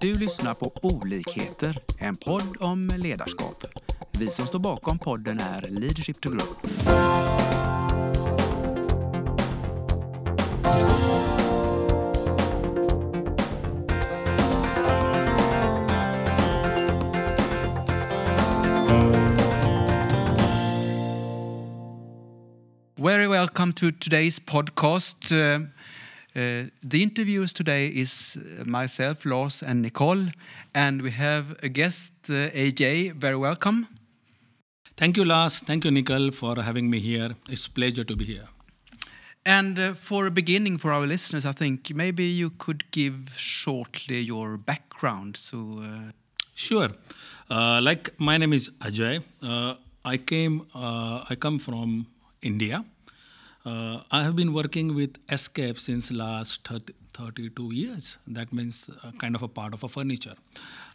Du lyssnar på Olikheter, en podd om ledarskap. Vi som står bakom podden är Leadership to Grow. Very welcome to today's podcast. Uh, uh, the interviewers today is uh, myself, Lars, and Nicole, and we have a guest, uh, AJ. Very welcome. Thank you, Lars. Thank you, Nicole, for having me here. It's a pleasure to be here. And uh, for a beginning, for our listeners, I think maybe you could give shortly your background. So, uh, Sure. Uh, like my name is Ajay. Uh, I came. Uh, I come from India. Uh, I have been working with SKF since last 30, 32 years. That means uh, kind of a part of a furniture.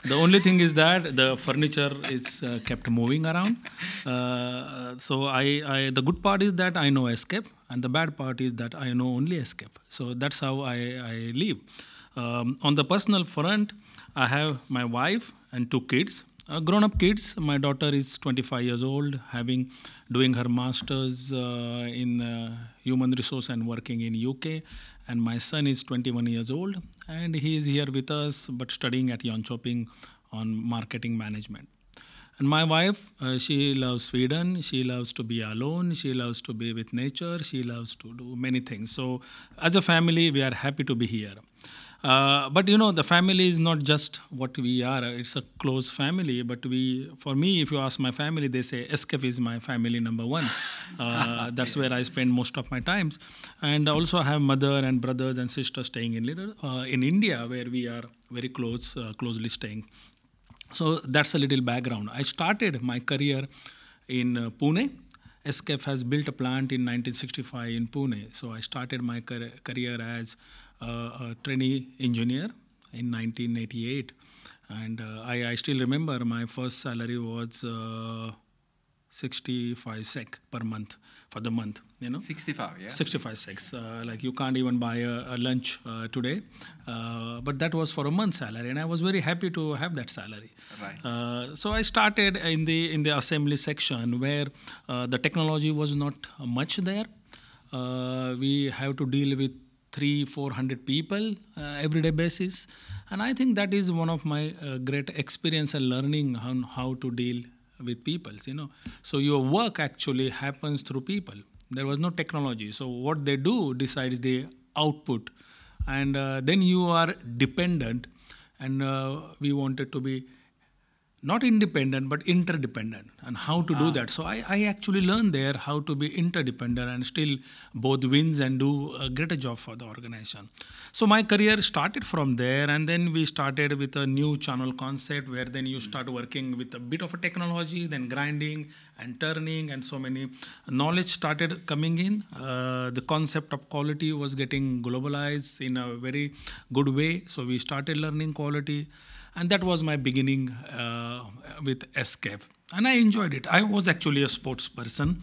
The only thing is that the furniture is uh, kept moving around. Uh, so I, I, the good part is that I know SKF, and the bad part is that I know only SKF. So that's how I, I live. Um, on the personal front, I have my wife and two kids. Uh, grown-up kids. My daughter is 25 years old, having doing her masters uh, in uh, human resource and working in UK. And my son is 21 years old, and he is here with us, but studying at Jönköping on marketing management. And my wife, uh, she loves Sweden. She loves to be alone. She loves to be with nature. She loves to do many things. So, as a family, we are happy to be here. Uh, but you know, the family is not just what we are. It's a close family. But we, for me, if you ask my family, they say SKF is my family number one. Uh, that's where I spend most of my times. And also, I have mother and brothers and sisters staying in uh, in India, where we are very close, uh, closely staying. So that's a little background. I started my career in uh, Pune. SKF has built a plant in 1965 in Pune. So I started my car- career as a trainee engineer in 1988. And uh, I, I still remember my first salary was uh, 65 sec per month for the month, you know. 65, yeah? 65 six. Uh, like you can't even buy a, a lunch uh, today. Uh, but that was for a month salary, and I was very happy to have that salary. Right. Uh, so I started in the in the assembly section where uh, the technology was not much there. Uh, we have to deal with three four hundred people uh, everyday basis, and I think that is one of my uh, great experience and learning on how to deal with people you know. So your work actually happens through people. There was no technology. So what they do decides the output. And uh, then you are dependent. And uh, we wanted to be not independent but interdependent and how to do that. So I, I actually learned there how to be interdependent and still both wins and do a greater job for the organization. So my career started from there and then we started with a new channel concept where then you start working with a bit of a technology then grinding and turning and so many knowledge started coming in. Uh, the concept of quality was getting globalized in a very good way. So we started learning quality and that was my beginning uh, with SKF. And i enjoyed it. I was actually a sports person.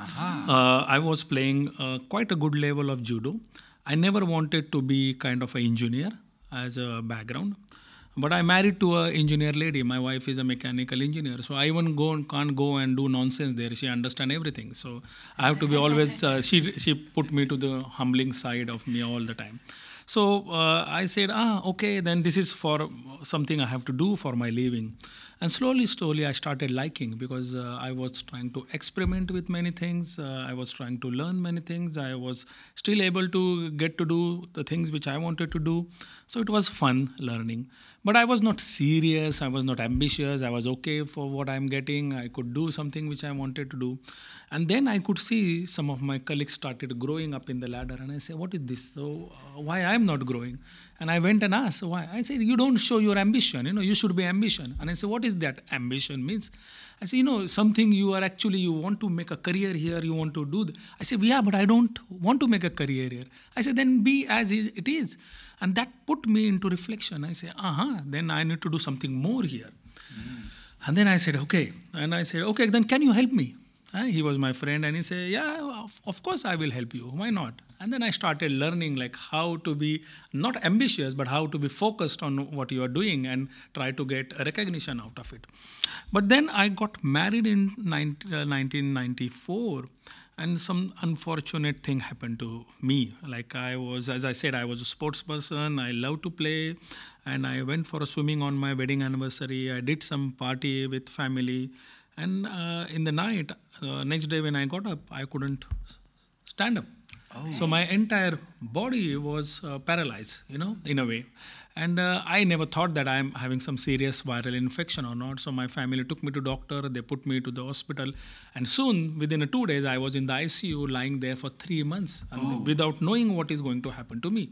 Uh, i was playing uh, quite a good level of judo. I never wanted to be kind of an engineer as a background. But i married to a engineer lady. My wife is a mechanical engineer. So i even go and can't go and do nonsense there. She understand everything. So i have to be always uh, she she put me to the humbling side of me all the time so uh, I said, ah, okay, then this is for something I have to do for my living. And slowly, slowly, I started liking because uh, I was trying to experiment with many things. Uh, I was trying to learn many things. I was still able to get to do the things which I wanted to do. So it was fun learning. But I was not serious. I was not ambitious. I was okay for what I'm getting. I could do something which I wanted to do. And then I could see some of my colleagues started growing up in the ladder. And I said, what is this? So uh, why I'm not growing? And I went and asked why. I said, you don't show your ambition. You know, you should be ambition. And I said, what is that ambition means? I said, you know, something you are actually, you want to make a career here, you want to do. Th-. I said, yeah, but I don't want to make a career here. I said, then be as it is. And that put me into reflection. I said, uh-huh, then I need to do something more here. And then I said, okay. And I said, okay, then can you help me? Uh, he was my friend, and he said, "Yeah, of, of course I will help you. Why not?" And then I started learning like how to be not ambitious, but how to be focused on what you are doing and try to get a recognition out of it. But then I got married in 19, uh, 1994 and some unfortunate thing happened to me. Like i was as i said i was a sports person. I love to play. And i went for a swimming on my wedding anniversary. I did some party with family. And uh, in the night uh, next day when i got up i couldn't stand up so my entire body was uh, paralyzed you know in a way. And uh, i never thought that i'm having some serious viral infection or not. So my family took me to doctor. They put me to the hospital. And soon within a two days i was in the icu lying there for three months and without knowing what is going to happen to me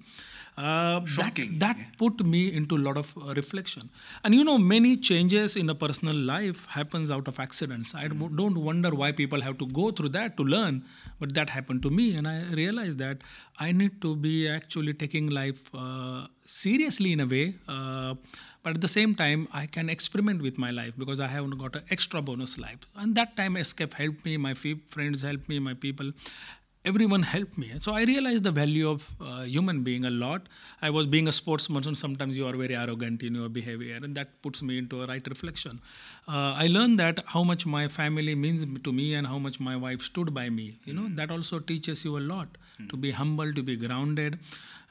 uh, that, Shocking, that put me into a lot of uh, reflection. And you know many changes in a personal life happens out of accidents. I Hmm. don't wonder why people have to go through that to learn but that happened to me and i realized that i need to be actually taking life uh, seriously in a way uh, but at the same time i can experiment with my life because i haven't got an extra bonus life. And that time SKF helped me my friends helped me my people everyone helped me. So i realized the value of uh, human being a lot. I was being a sportsman so sometimes you are very arrogant in your behavior and that puts me into a right reflection. Uh, i learned that how much my family means to me and how much my wife stood by me you know that also teaches you a lot to be humble to be grounded.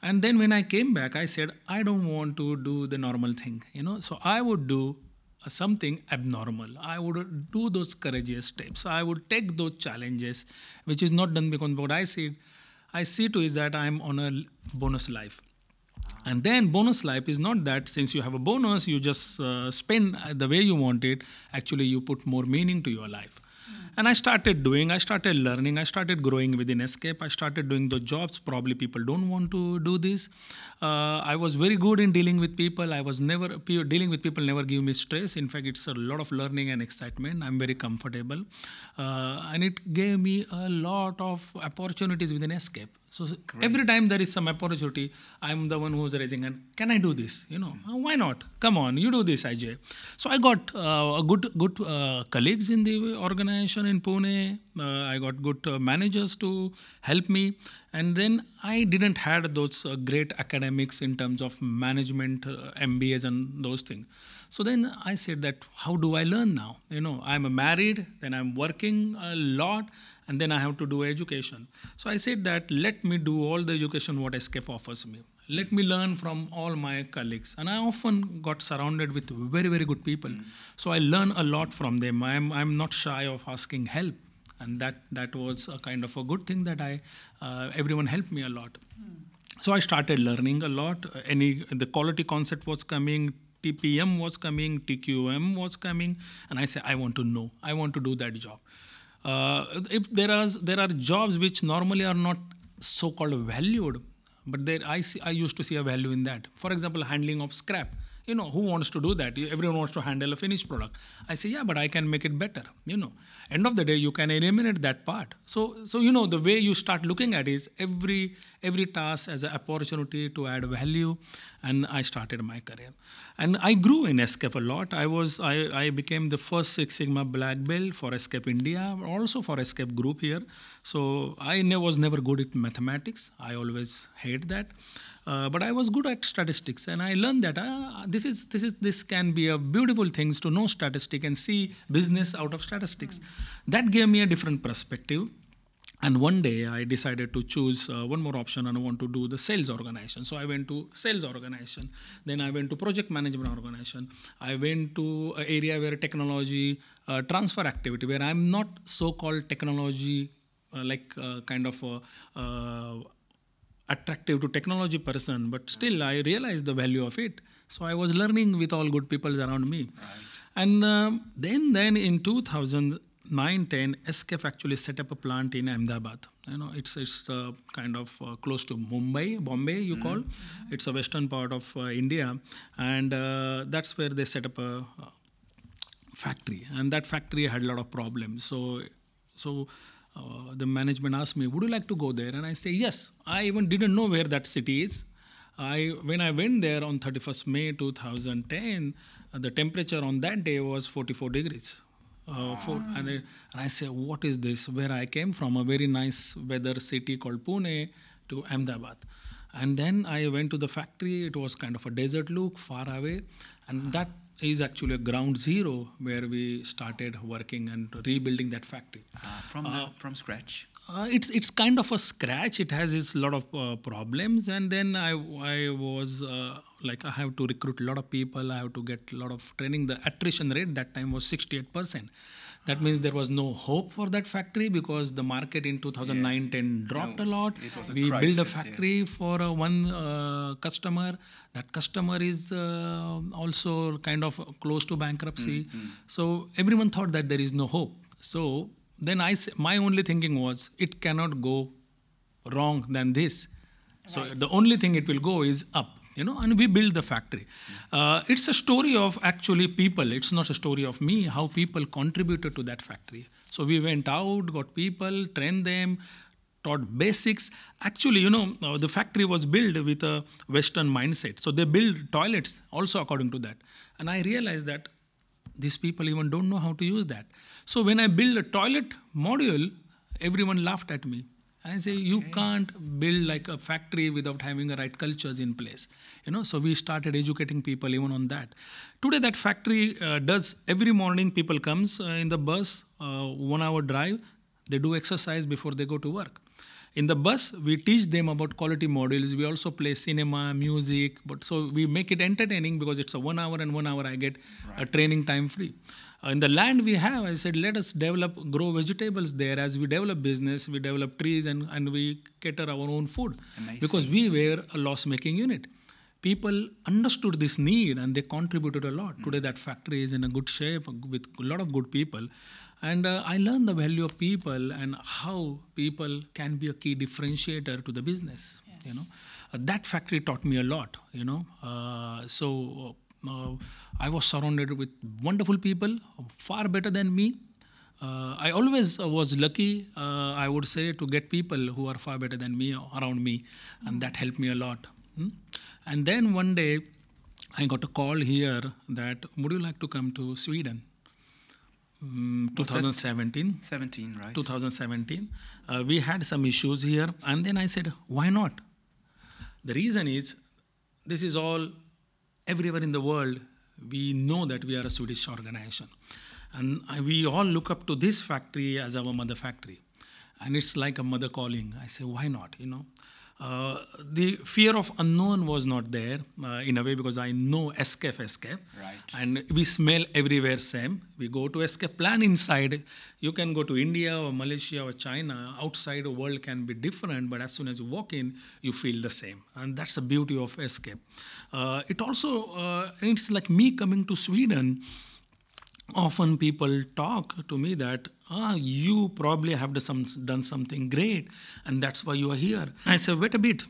And then when i came back i said i don't want to do the normal thing you know. So i would do something abnormal. I would do those courageous steps. I would take those challenges, which is not done because what I see, I see to is that I'm on a bonus life. And then bonus life is not that since you have a bonus, you just uh, spend the way you want it. Actually, you put more meaning to your life. And I started doing, I started learning, I started growing within SKF. I started doing the jobs. Probably people don't want to do this. Uh, I was very good in dealing with people. I was never, dealing with people never give me stress. In fact, it's a lot of learning and excitement. I'm very comfortable. Uh, and it gave me a lot of opportunities within SKF. So s- every time there is some opportunity, I'm the one who's raising hand. Can I do this? You know, "Uh, why not? Come on, you do this, Ajay. So I got uh, a good good uh, colleagues in the organization in Pune. Uh, I got good uh, managers to help me, and then I didn't had those uh, great academics in terms of management, uh, MBAs, and those things. So then I said that how do I learn now? You know, I'm married, then I'm working a lot, and then I have to do education. So I said that let me do all the education what SKF offers me. Let me learn from all my colleagues. And I often got surrounded with very, very good people. So I learn a lot from them. I'm, I'm not shy of asking help. And that, that was a kind of a good thing that I, uh, everyone helped me a lot. So I started learning a lot. Any the quality concept was coming, TPM was coming, TQM was coming, and I said I want to know. I want to do that job. Uh, if there are there are jobs which normally are not so-called valued, but there I see I used to see a value in that. For example, handling of scrap. You know, who wants to do that? Everyone wants to handle a finished product. I say, yeah, but I can make it better. You know, end of the day, you can eliminate that part. So, so you know, the way you start looking at is every every task as an opportunity to add value, and I started my career, and I grew in SKF a lot. I was I, I became the first Six Sigma black belt for SKF India, also for SKF Group here. So I ne- was never good at mathematics. I always hate that. Uh, but I was good at statistics, and I learned that uh, this is this is this can be a beautiful things to know statistics and see business out of statistics. That gave me a different perspective. And one day I decided to choose uh, one more option and I want to do the sales organization. So I went to sales organization. Then I went to project management organization. I went to an area where technology uh, transfer activity, where I'm not so-called technology uh, like uh, kind of uh, attractive to technology person, but still I realized the value of it. So I was learning with all good people around me. And um, then, then in 2009-10, SKF actually set up a plant in Ahmedabad. You know, it's it's uh, kind of uh, close to Mumbai, Bombay, you call. It's a western part of uh, India, and uh, that's where they set up a, uh factory. And that factory had a lot of problems. So, so uh, the management asked me, "Would you like to go there?" And I say, "Yes." I even didn't know where that city is. I when I went there on 31st May 2010, uh, the temperature on that day was 44 degrees. Uh, for, and, I, and I say, what is this? Where I came from, a very nice weather city called Pune to Ahmedabad. And then I went to the factory. It was kind of a desert look, far away. And that is actually a ground zero where we started working and rebuilding that factory. Uh, from, the, from scratch? Uh, it's it's kind of a scratch. It has its lot of uh, problems, and then I I was uh, like I have to recruit a lot of people. I have to get a lot of training. The attrition rate that time was sixty eight percent. That means there was no hope for that factory because the market in 2009 10 dropped No, a lot. a we built a crisis, yeah. factory for uh, one uh, customer. That customer is uh, also kind of close to bankruptcy. So everyone thought that there is no hope. So then I, my only thinking was it cannot go wrong than this. So the only thing it will go is up, you know, and we build the factory. Uh, it's a story of actually people. It's not a story of me, how people contributed to that factory. So we went out, got people, trained them, taught basics. Actually, you know, uh, the factory was built with a Western mindset. So they build toilets also according to that. And I realized that these people even don't know how to use that. So when I build a toilet module, everyone laughed at me. And I say, you can't build like a factory without having the right cultures in place. You know, so we started educating people even on that. Today, that factory uh, does every morning. People comes uh, in the bus, uh, one hour drive. They do exercise before they go to work. In the bus, we teach them about quality modules. We also play cinema, music, but so we make it entertaining because it's a one hour and one hour I get a training time free. Uh, in the land we have, I said, let us develop, grow vegetables there. As we develop business, we develop trees and, and we cater our own food Amazing. because we were a loss making unit. People understood this need and they contributed a lot. Today, that factory is in a good shape with a lot of good people. And uh, I learned the value of people and how people can be a key differentiator to the business. You know, uh, that factory taught me a lot. You know, uh, so uh, I was surrounded with wonderful people, far better than me. Uh, I always uh, was lucky, uh, I would say, to get people who are far better than me around me, and that helped me a lot. Hmm? And then one day, I got a call here that would you like to come to Sweden? Mm, 2017. 17, right? 2017. Uh, we had some issues here, and then I said, why not? The reason is this is all everywhere in the world. We know that we are a Swedish organization, and we all look up to this factory as our mother factory, and it's like a mother calling. I say, why not? You know. Uh, the fear of unknown was not there uh, in a way because I know SKF, SKF, Right. and we smell everywhere same. We go to SKF plan inside. You can go to india or malaysia or china. Outside the world can be different but as soon as you walk in you feel the same. And that's the beauty of SKF. Uh, it also uh, it's like me coming to sweden. Often people talk to me that ah you probably have some, done something great and that's why you are here. I said, wait a bit.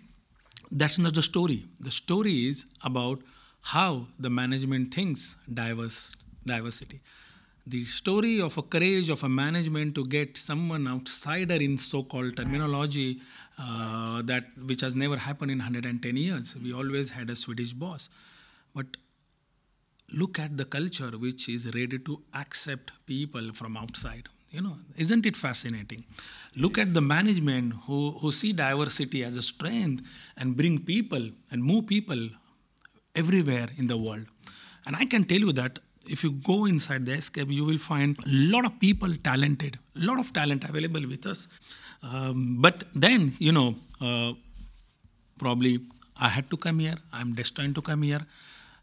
That's not the story. The story is about how the management thinks diverse diversity. The story of a courage of a management to get someone outsider in so-called terminology uh, that which has never happened in 110 years. We always had a swedish boss. But look at the culture which is ready to accept people from outside you know isn't it fascinating look at the management who, who see diversity as a strength and bring people and move people everywhere in the world and i can tell you that if you go inside the SKF you will find a lot of people talented a lot of talent available with us um, but then you know uh, probably I had to come here. I'm destined to come here.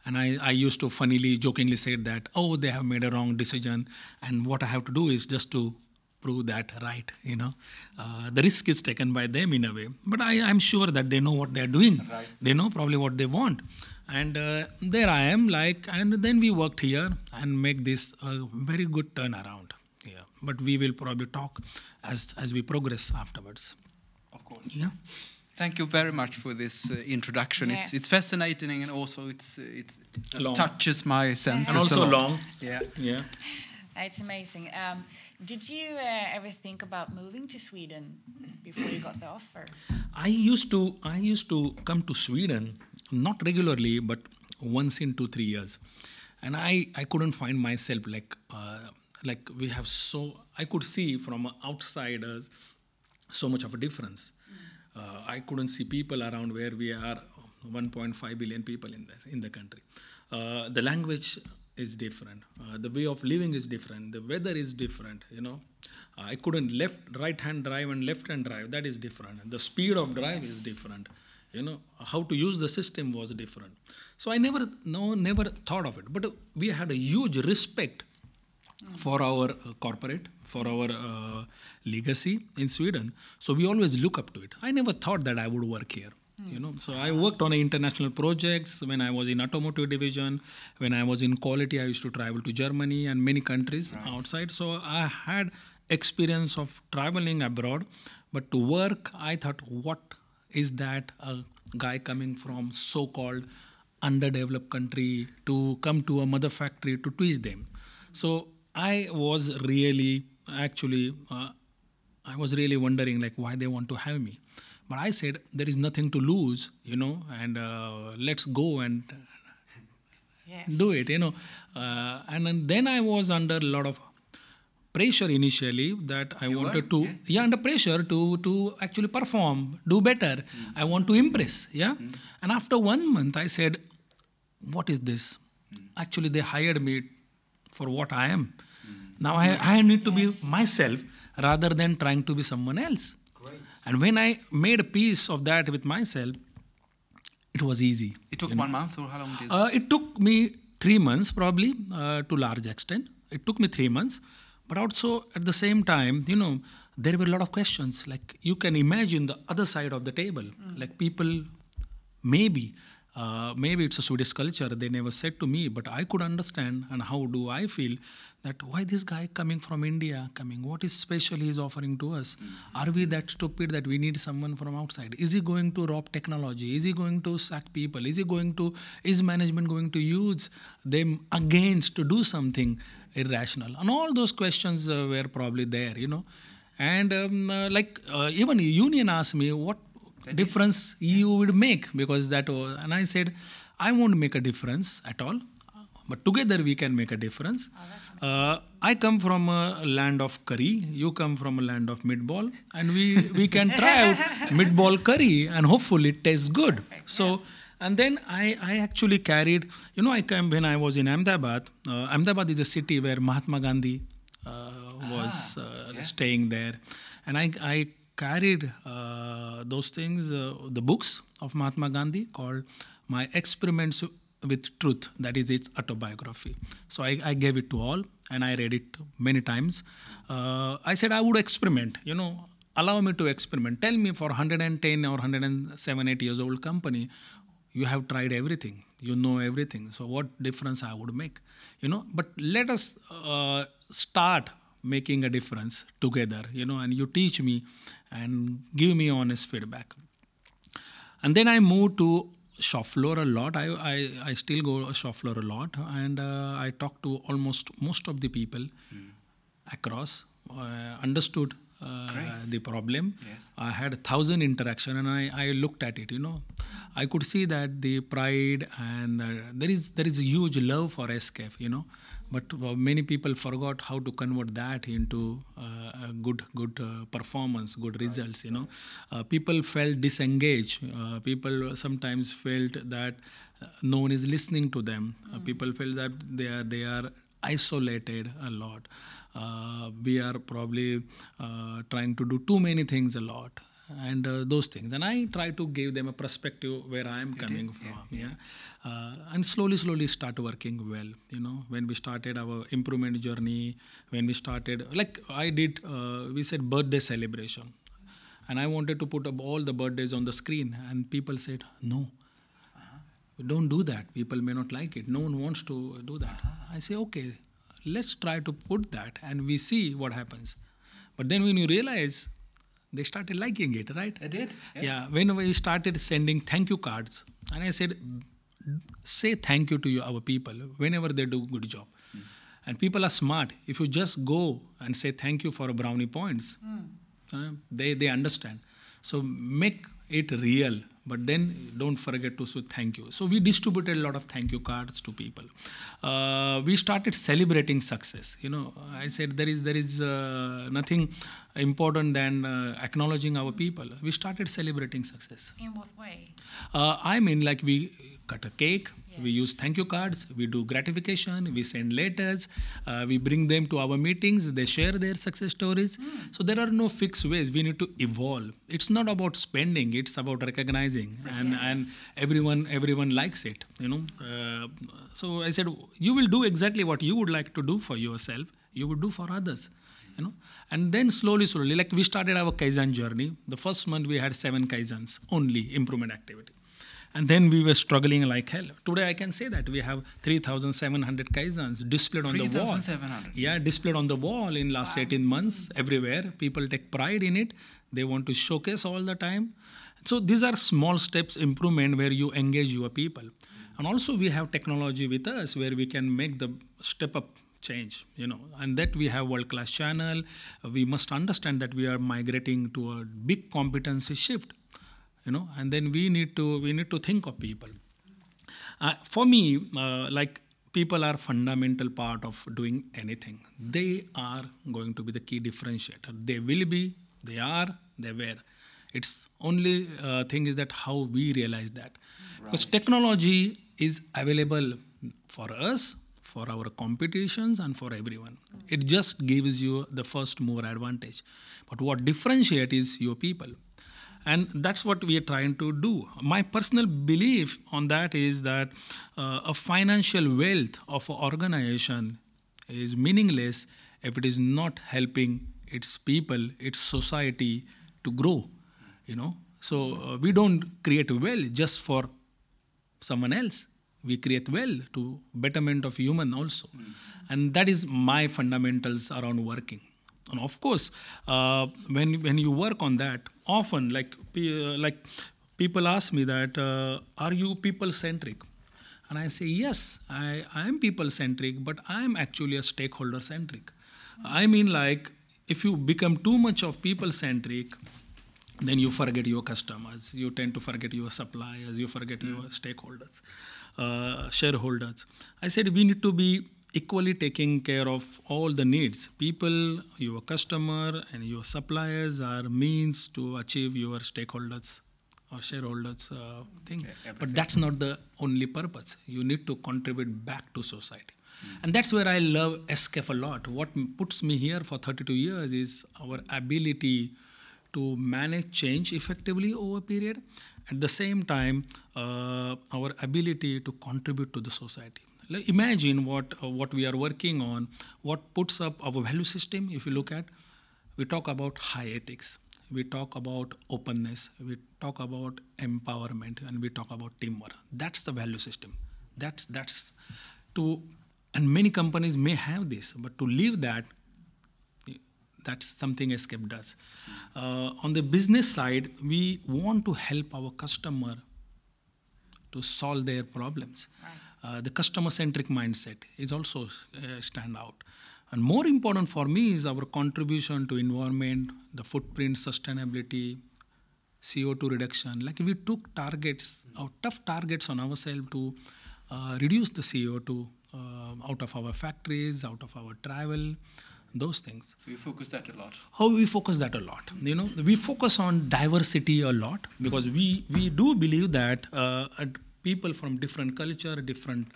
And I, I used to funnily, jokingly say that, oh, they have made a wrong decision. And what I have to do is just to prove that right, you know. Uh, the risk is taken by them in a way. But I, I'm sure that they know what they're doing. Right. They know probably what they want. And uh, there I am, like, and then we worked here and make this a very good turnaround. Yeah. But we will probably talk as, as we progress afterwards. Of course. Yeah. Thank you very much for this uh, introduction. Yes. It's it's fascinating and also it's uh, it Long. touches my senses. And a also lot. long. Yeah. Yeah. It's amazing. Um, did you uh, ever think about moving to Sweden before you got the offer? I used to I used to come to Sweden not regularly but once in two three years, and I I couldn't find myself like uh, like we have so I could see from outsiders so much of a difference. Uh, I couldn't see people around where we are 1.5 billion people in the, in the country. Uh, the language is different. Uh, the way of living is different. The weather is different. You know, I couldn't left right hand drive and left hand drive. That is different. The speed of drive is different. You know, how to use the system was different. So I never no never thought of it. But we had a huge respect for our uh, corporate, for our uh, legacy in Sweden. So we always look up to it. I never thought that I would work here. You know, so I worked on international projects when I was in automotive division. When I was in quality, I used to travel to Germany and many countries outside. So I had experience of traveling abroad. But to work, I thought, what is that a guy coming from so-called underdeveloped country to come to a mother factory to teach them? So I was really actually uh, I was really wondering like why they want to have me. But I said there is nothing to lose, you know, and uh, let's go and Yes. do it, you know. Uh, and, then- then I was under a lot of pressure initially that I wanted were? to Yeah. yeah under pressure to to actually perform, do better. I want to impress, yeah. And after one month, I said, "What is this?" Actually, they hired me for what I am. Now I, I need to be myself rather than trying to be someone else. And when I made a piece of that with myself, it was easy. It took one month or how long did Uh, it took me three months, probably, uh, to large extent. It took me three months, but also at the same time, you know, there were a lot of questions. Like you can imagine the other side of the table. Like people, maybe, uh, maybe it's a Swedish culture. They never said to me, but I could understand. And how do I feel that why this guy coming from India coming? What is special he is offering to us? Are we that stupid that we need someone from outside? Is he going to rob technology? Is he going to sack people? Is he going to? Is management going to use them against to do something irrational? And all those questions uh, were probably there, you know. And um, uh, like uh, even union asked me what difference you would make because that was, and I said I won't make a difference at all, but together we can make a difference. Uh, I come from a land of curry. You come from a land of meatball, and we we can try out meatball curry, and hopefully it tastes good. So. And then I, I actually carried, you know, I came when I was in Ahmedabad. Uh, Ahmedabad is a city where Mahatma Gandhi uh, was uh, staying there, and I, I carried uh, those things, uh, the books of Mahatma Gandhi called My Experiments with Truth, that is its autobiography. So I, I gave it to all and I read it many times. Uh, I said I would experiment, you know, allow me to experiment. Tell me for 110 or 107, 8 years old company, you have tried everything, you know everything. So what difference I would make, you know? But let us uh, start making a difference together, you know, and you teach me and give me honest feedback. And then I moved to shop floor a lot. I, I, I still go shop floor a lot, and uh, I talk to almost most of the people across. Uh, understood uh, the problem. I had a thousand interaction, and I, I looked at it. You know, I could see that the pride and there is there is a huge love for SKF. You know, but uh, many people forgot how to convert that into uh, a good good uh, performance, good results. You know, uh, people felt disengaged. Uh, people sometimes felt that uh, no one is listening to them. Uh, people felt that they are they are isolated a lot. Uh, we are probably uh, trying to do too many things a lot and uh, those things. And i try to give them a perspective where i am coming from yeah, Uh, and slowly slowly start working well you know. When we started our improvement journey when we started like i did uh, we said birthday celebration. And i wanted to put up all the birthdays on the screen and people said no. Don't do that. People may not like it. No one wants to do that. I say okay let's try to put that and we see what happens. But then when you realize they started liking it right? I did. yeah. when we started sending thank you cards and i said say thank you to your, our people whenever they do good job. And people are smart. If you just go and say thank you for brownie points uh, they they understand. So make it real but then don't forget to say thank you. So we distributed a lot of thank you cards to people. Uh, we started celebrating success. You know, I said there is there is uh, nothing important than uh, acknowledging our people. We started celebrating success. In what way? Uh, I mean, like we cut a cake, we use thank you cards, we do gratification, we send letters, uh, we bring them to our meetings, they share their success stories. So there are no fixed ways. We need to evolve. It's not about spending; it's about recognizing, and and everyone everyone likes it. You know. Uh, so I said, you will do exactly what you would like to do for yourself. You would do for others you know and then slowly slowly like we started our kaizen journey the first month we had seven kaizens only improvement activity and then we were struggling like hell. Today i can say that we have 3700 kaizens displayed on the wall. yeah displayed on the wall in last 18 months everywhere. People take pride in it. They want to showcase all the time. So these are small steps improvement where you engage your people. And also we have technology with us where we can make the step up change you know. And that we have world class channel. We must understand that we are migrating to a big competency shift you know and then we need to we need to think of people. Uh, for me uh, like people are fundamental part of doing anything. They are going to be the key differentiator. They will be they are they were. It's only uh, thing is that how we realize that. Because technology is available for us for our competitions and for everyone. It just gives you the first mover advantage. But what differentiate is your people and that's what we are trying to do. My personal belief on that is that uh, a financial wealth of an organization is meaningless if it is not helping its people its society to grow you know. So uh, we don't create wealth just for someone else. We create well to betterment of human also. And that is my fundamentals around working. And of course uh, when when you work on that often like uh, like people ask me that uh, are you people centric and i say yes i i am people centric but i am actually a stakeholder centric i mean like if you become too much of people centric then you forget your customers you tend to forget your suppliers you forget your stakeholders uh, shareholders. I said we need to be equally taking care of all the needs. People your customer and your suppliers are means to achieve your stakeholders or shareholders uh, thing. But that's not the only purpose. You need to contribute back to society. And that's where i love SKF a lot. What puts me here for 32 years is our ability to manage change effectively over a period. At the same time uh, our ability to contribute to the society imagine what uh, what we are working on what puts up our value system. If you look at we talk about high ethics we talk about openness we talk about empowerment and we talk about teamwork. That's the value system. That's that's to and many companies may have this but to live that that's something SKF does. Uh, on the business side we want to help our customer to solve their problems uh, the customer centric mindset is also uh, stand out. And more important for me is our contribution to environment the footprint sustainability co2 reduction. Like we took targets our tough targets on ourselves to uh, reduce the co2 uh, out of our factories out of our travel those things. So you focus that a lot. how we focus that a lot? You know we focus on diversity a lot because we we do believe that uh, people from different culture different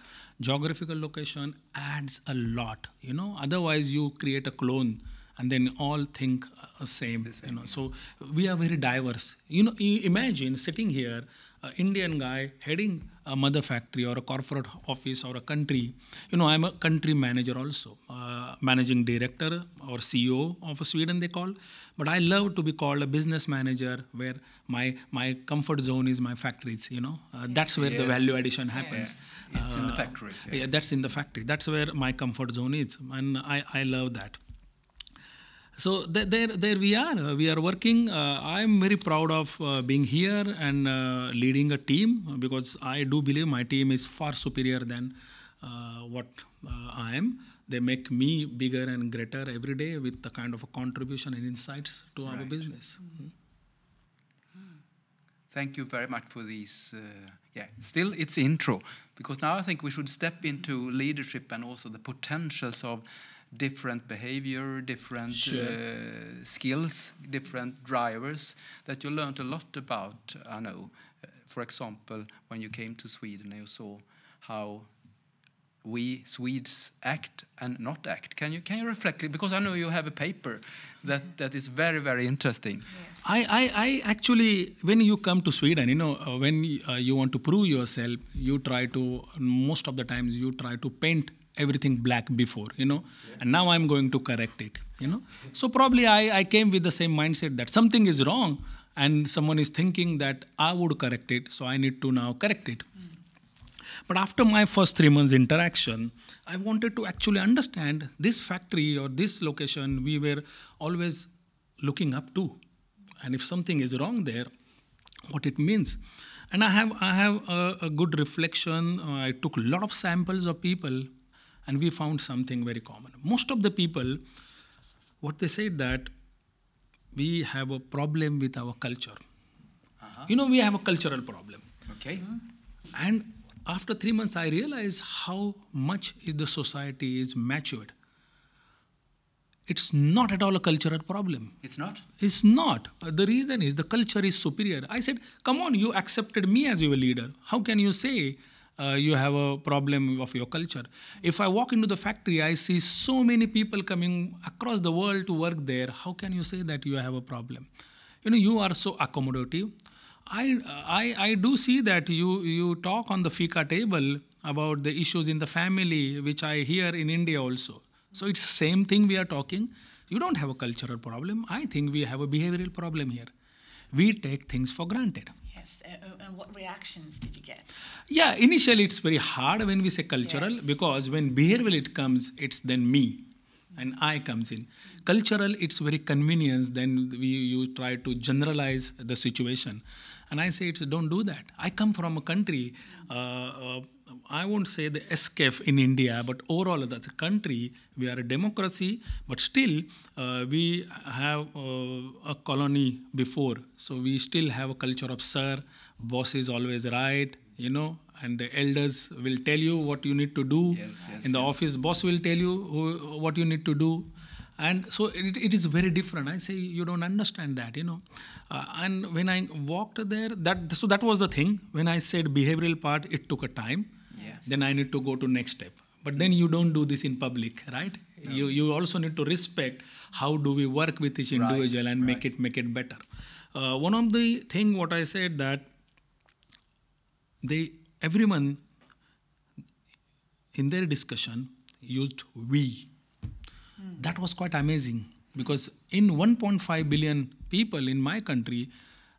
geographical location adds a lot you know. Otherwise you create a clone and then all think uh, same you know. so we are very diverse. You know imagine sitting here an indian guy heading a mother factory or a corporate office or a country you know i'm a country manager also uh, managing director or ceo of sweden they call. But i love to be called a business manager where my my comfort zone is my factories you know. Uh, that's where the value addition happens. It's in the Uh, factories, yeah. yeah that's in the factory. That's where my comfort zone is. And i i love that so th- there there we are. We are working uh, i'm very proud of uh, being here and uh, leading a team because i do believe my team is far superior than uh, what uh, i am. They make me bigger and greater every day with the kind of a contribution and insights to our business. Thank you very much for these. Uh, yeah, still it's intro because now I think we should step into leadership and also the potentials of different behavior, different Sure. uh, skills, different drivers that you learned a lot about. I know, uh, for example, when you came to Sweden, you saw how we Swedes act and not act. Can you can you reflect because I know you have a paper that that is very very interesting. I, I, I actually, when you come to Sweden, you know, uh, when uh, you want to prove yourself, you try to, most of the times, you try to paint everything black before, you know, and now I'm going to correct it, you know. So probably I, I came with the same mindset that something is wrong and someone is thinking that I would correct it, so I need to now correct it. But after my first three months interaction, I wanted to actually understand this factory or this location we were always looking up to. And if something is wrong there, what it means. And I have, I have a, a good reflection. Uh, I took a lot of samples of people and we found something very common. Most of the people, what they said that we have a problem with our culture. Uh-huh. You know, we have a cultural problem. Okay. Mm-hmm. And after three months, I realized how much is the society is matured. It's not at all a cultural problem. It's not. It's not. The reason is the culture is superior. I said, come on, you accepted me as your leader. How can you say uh, you have a problem of your culture? If I walk into the factory, I see so many people coming across the world to work there. How can you say that you have a problem? You know, you are so accommodative. I, I, I do see that you, you talk on the fika table about the issues in the family, which I hear in India also. So it's the same thing we are talking. You don't have a cultural problem. I think we have a behavioral problem here. We take things for granted. Yes. Uh, and what reactions did you get? Yeah, initially it's very hard when we say cultural because when behavioral it comes, it's then me and I comes in. Cultural, it's very convenience. Then we you try to generalize the situation, and I say it's don't do that. I come from a country. Uh, uh, I won't say the SKF in India, but overall as a country, we are a democracy, but still uh, we have uh, a colony before. So we still have a culture of sir, boss is always right, you know, and the elders will tell you what you need to do. Yes, yes, In the office, boss will tell you who, what you need to do. And so it, it is very different. I say you don't understand that, you know. Uh, and when I walked there, that so that was the thing. When I said behavioral part, it took a time. Yes. Then I need to go to next step. But then you don't do this in public, right? You you also need to respect how do we work with each Right, individual and make it make it better. Uh, one of the thing what I said that they everyone in their discussion used we. That was quite amazing because in 1.5 billion people in my country,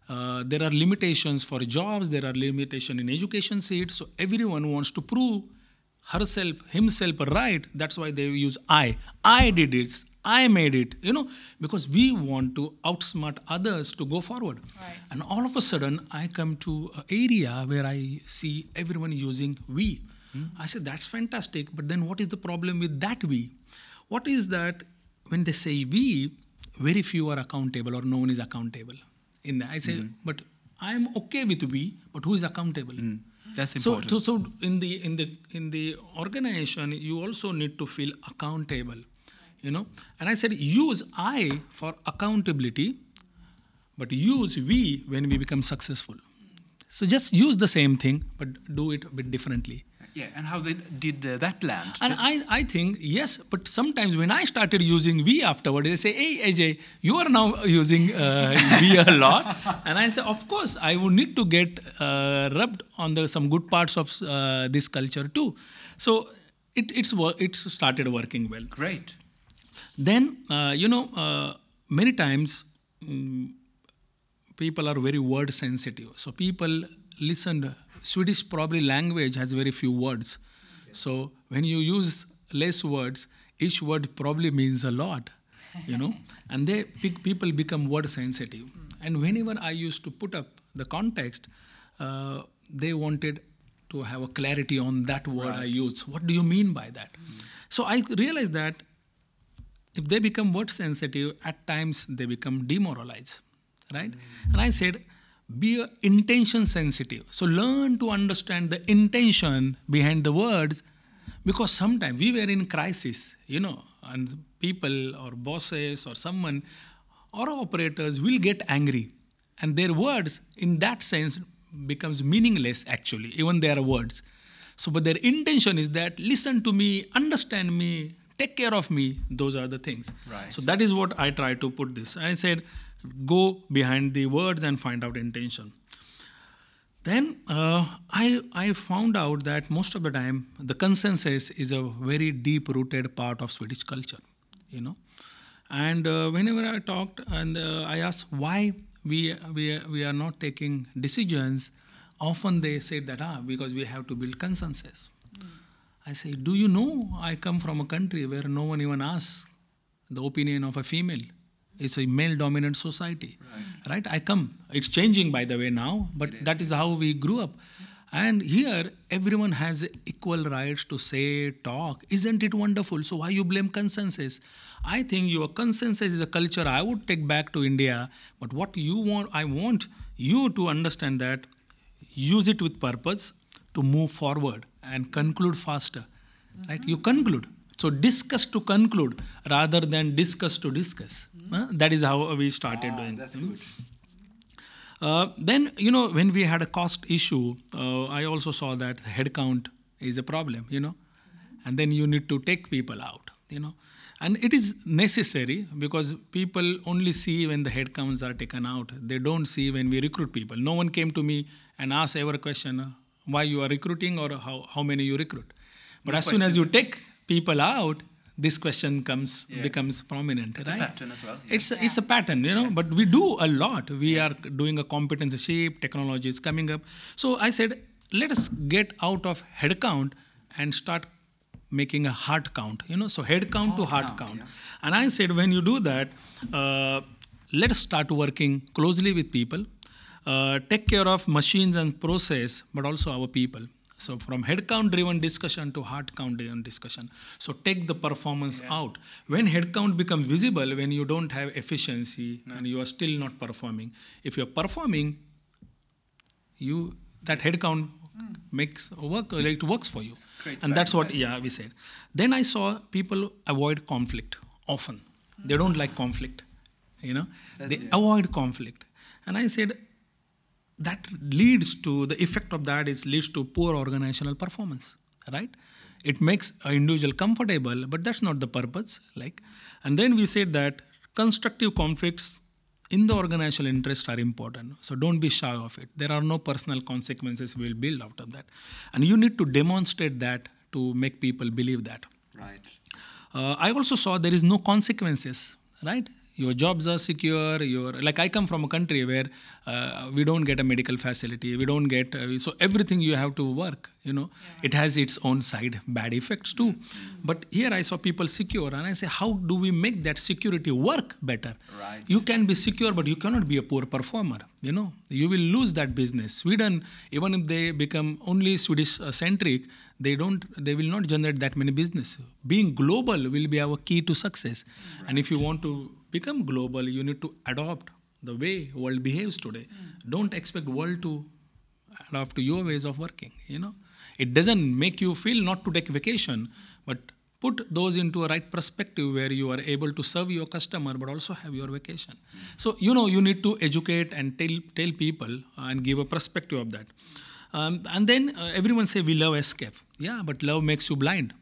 uh, there are limitations for jobs, there are limitations in education seats. So everyone wants to prove herself, himself right. That's why they use I. I did it. I made it. You know, because we want to outsmart others to go forward. Right. And all of a sudden, I come to an area where I see everyone using we. Hmm. I said, that's fantastic, but then what is the problem with that we? What is that when they say we, very few are accountable or no one is accountable. In that, I say, hmm. but I'm okay with we, but who is accountable? Hmm. That's important. So, so, so in the in the in the organization, you also need to feel accountable, you know. And I said, use I for accountability, but use we when we become successful. So just use the same thing, but do it a bit differently. yeah, and how did, did uh, that land? And I, I think, yes, but sometimes when I started using we afterward, they say, hey, AJ, you are now using uh, we a lot. And I say, of course, I would need to get uh, rubbed on the some good parts of uh, this culture too. So it, it's, it started working well. Great. Then, uh, you know, uh, many times mm, people are very word sensitive. So people listen. Swedish probably language has very few words. So when you use less words, each word probably means a lot, you know. and they pe- people become word sensitive. And whenever I used to put up the context, uh, they wanted to have a clarity on that word I use. What do you mean by that? So I realized that if they become word sensitive, at times they become demoralized, right? And I said, be intention sensitive. So learn to understand the intention behind the words because sometimes we were in crisis, you know, and people or bosses or someone or operators will get angry and their words in that sense becomes meaningless actually even their words so but their intention is that listen to me understand me take care of me those are the things. Right. so that is what i try to put this. I said go behind the words and find out intention. Then uh, I, I found out that most of the time the consensus is a very deep rooted part of swedish culture you know. And uh, whenever i talked and uh, i asked why we, we, we are not taking decisions often they said that ah because we have to build consensus i say do you know i come from a country where no one even asks the opinion of a female? It's a male dominant society. Right. i come. It's changing by the way now but that is how we grew up. And here everyone has equal rights to say talk. Isn't it wonderful? So why you blame consensus? I think your consensus is a culture i would take back to india but what you want i want you to understand that use it with purpose to move forward and conclude faster right? You conclude. So discuss to conclude rather than discuss to discuss. Huh? that is how we started doing That's good. uh, then you know when we had a cost issue uh, i also saw that the head is a problem you know and then you need to take people out you know. And it is necessary because people only see when the headcounts are taken out. They don't see when we recruit people. No one came to me and asked ever a question uh, why you are recruiting or how, how many you recruit. But as soon as you take people out this question comes Yeah. becomes prominent It's a right? pattern as well, yeah. it's a, it's a pattern you know but we do a lot. We are doing a competency shape technology is coming up. So i said let us get out of head count and start making a heart count you know so head count to Heart heart count, count, and i said when you do that uh, let us start working closely with people Uh, take care of machines and process but also our people. So from head count driven discussion to heart count driven discussion. So take the performance out. When head count becomes visible when you don't have efficiency and you are still not performing if you're performing you that head count hmm. makes work like it works for you. Creates and that's what yeah we said. Then i saw people avoid conflict often. They don't like conflict you know? That's- they yeah. avoid conflict. And i said that leads to the effect of that is leads to poor organizational performance right it makes an individual comfortable but that's not the purpose like and then we said that constructive conflicts in the organizational interest are important so don't be shy of it there are no personal consequences we will build out of that and you need to demonstrate that to make people believe that Right. uh, I also saw there is no consequences, right? Your jobs are secure. Your like I come from a country where uh, we don't get a medical facility. We don't get uh, so everything you have to work. You know, it has its own side bad effects too. But here I saw people secure, and I say, how do we make that security work better? Right. You can be secure, but you cannot be a poor performer. You know, you will lose that business. Sweden, even if they become only Swedish uh, centric, they don't. They will not generate that many business. Being global will be our key to success. And if you want to become global, you need to adopt the way world behaves today. Don't expect world to adapt to your ways of working. You know, it doesn't make you feel not to take vacation, but put those into a right perspective where you are able to serve your customer but also have your vacation. So you know you need to educate and tell tell people and give a perspective of that. Um, and then uh, everyone say we love SKF. Yeah but love makes you blind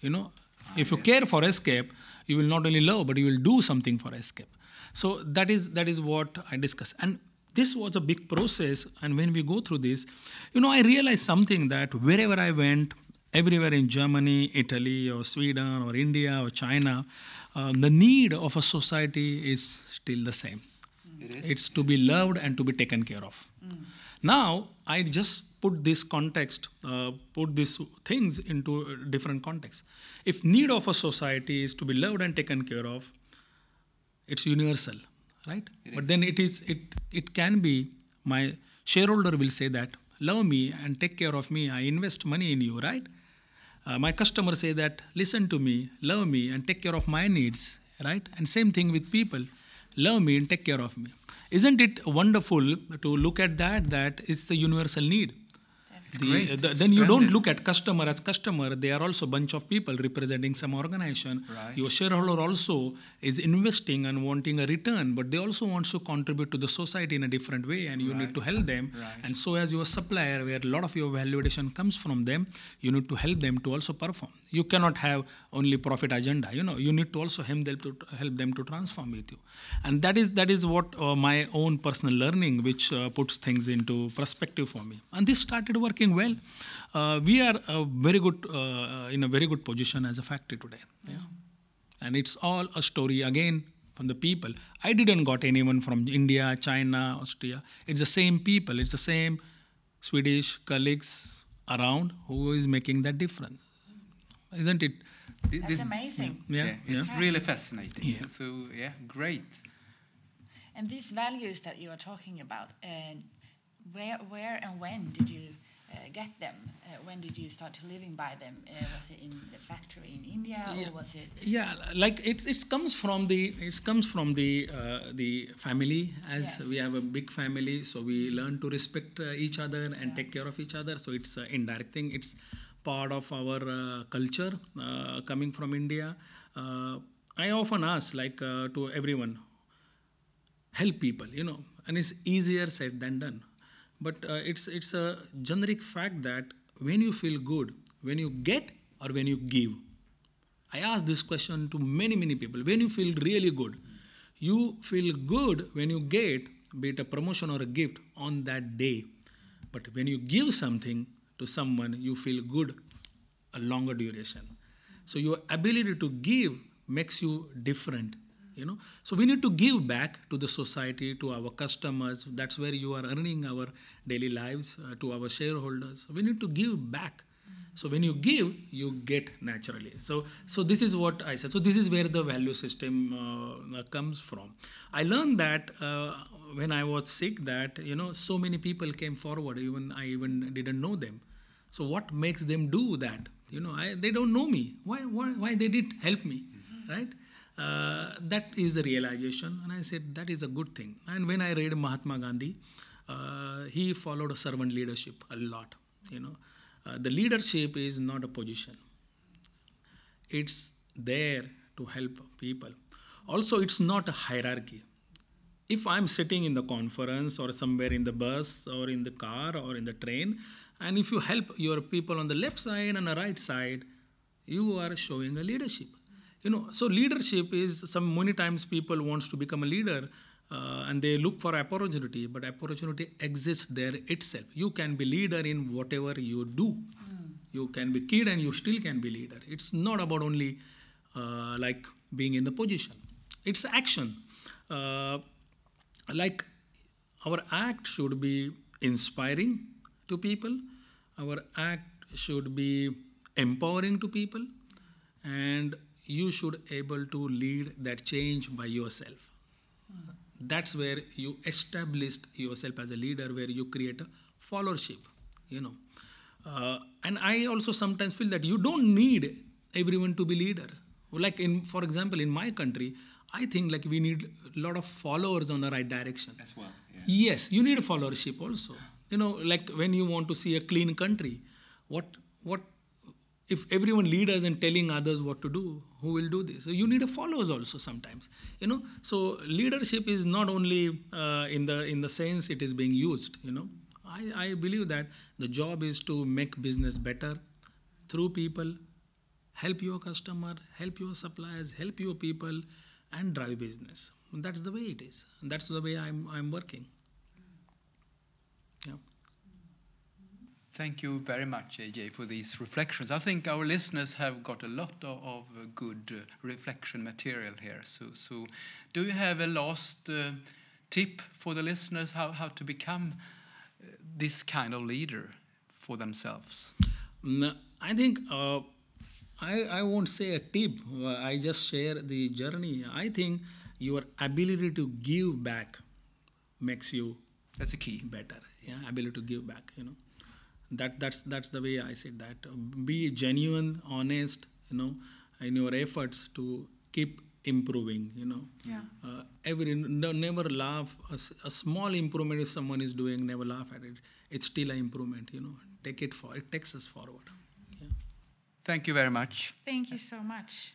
you know. If you care for SKF you will not only love but you will do something for SKF. So that is that is what i discuss. And this was a big process. And when we go through this you know i realized something that wherever i went everywhere in germany italy or sweden or india or china um, the need of a society is still the same. It is. it's to be loved and to be taken care of now i just put this context uh, put these things into different context. If need of a society is to be loved and taken care of it's universal right? It but is. then it is it it can be my shareholder will say that love me and take care of me. I invest money in you right? Uh, my customer say that listen to me love me and take care of my needs right? And same thing with people love me and take care of me. Isn't it wonderful to look at that? That is the universal need. The- great. the- then you don't look at customer as customer. They are also bunch of people representing some organization. Right. Your shareholder also is investing and wanting a return, but they also want to contribute to the society in a different way, and you need to help them. Right. And so, as your supplier, where a lot of your value addition comes from them, you need to help them to also perform. You cannot have only profit agenda. You know, you need to also help them to help them to transform with you, and that is that is what uh, my own personal learning, which uh, puts things into perspective for me. And this started working well. Uh, we are a very good uh, in a very good position as a factory today. Yeah and it's all a story again from the people i didn't got anyone from india china austria it's the same people it's the same swedish colleagues around who is making that difference isn't it Th- That's this- amazing. yeah Yeah, it's yeah really fascinating. Yeah. So, so, yeah, great. And these values that you are talking about, uh, where, where and when did you uh, get them? Uh, when did you start living by them? Uh, was it in the factory in India, Yeah. or was it? yeah like it, it comes from the it comes from the uh, the family as Yes. we have a big family so we learn to respect uh, each other and take care of each other so it's uh, indirect thing it's part of our uh, culture uh, coming from india uh, i often ask like uh, to everyone help people you know and it's easier said than done but uh, it's it's a generic fact that when you feel good when you get or when you give i ask this question to many many people. When you feel really good you feel good when you get be it a promotion or a gift on that day. But when you give something to someone you feel good a longer duration. So your ability to give makes you different you know. So we need to give back to the society to our customers. That's where you are earning our daily lives uh, to our shareholders. We need to give back. So when you give you get naturally. So so this is what i said. So this is where the value system uh, uh, comes from. I learned that uh, when i was sick that you know so many people came forward even i even didn't know them. So what makes them do that? You know I, they don't know me. Why, why why they did help me right uh, that is the realization. And i said that is a good thing. And when i read mahatma gandhi uh, he followed a servant leadership a lot you know. Uh, the leadership is not a position. It's there to help people. Also it's not a hierarchy. If i'm sitting in the conference or somewhere in the bus or in the car or in the train and if you help your people on the left side and the right side you are showing a leadership you know so leadership is some many times people wants to become a leader uh, and they look for opportunity but opportunity exists there itself. You can be leader in whatever you do. You can be kid and you still can be leader. It's not about only uh, like being in the position. It's action. Uh, like our act should be inspiring to people. Our act should be empowering to people. And you should able to lead that change by yourself that's where you established yourself as a leader where you create a followership you know uh, and i also sometimes feel that you don't need everyone to be leader like in for example in my country i think like we need a lot of followers on the right direction As well. Yeah. yes you need a followership also you know like when you want to see a clean country what what if everyone leaders and telling others what to do who will do this? So you need a followers also sometimes you know? So leadership is not only uh, in the in the sense it is being used you know? I, I believe that the job is to make business better through people help your customer help your suppliers help your people and drive business. That's the way it is. That's the way i'm i'm working yeah Thank you very much, AJ, for these reflections. I think our listeners have got a lot of, of good uh, reflection material here. So, so, do you have a last uh, tip for the listeners how, how to become uh, this kind of leader for themselves? No, I think uh, I, I won't say a tip. Uh, I just share the journey. I think your ability to give back makes you That's a key. better. Yeah, ability to give back. You know, that that's that's the way I said that. Uh, Be genuine, honest. You know, in your efforts to keep improving you know Yeah. uh, every no, never laugh A small improvement if someone is doing never laugh at it it's still an improvement you know take it for it takes us forward yeah. Thank you very much. Thank you so much.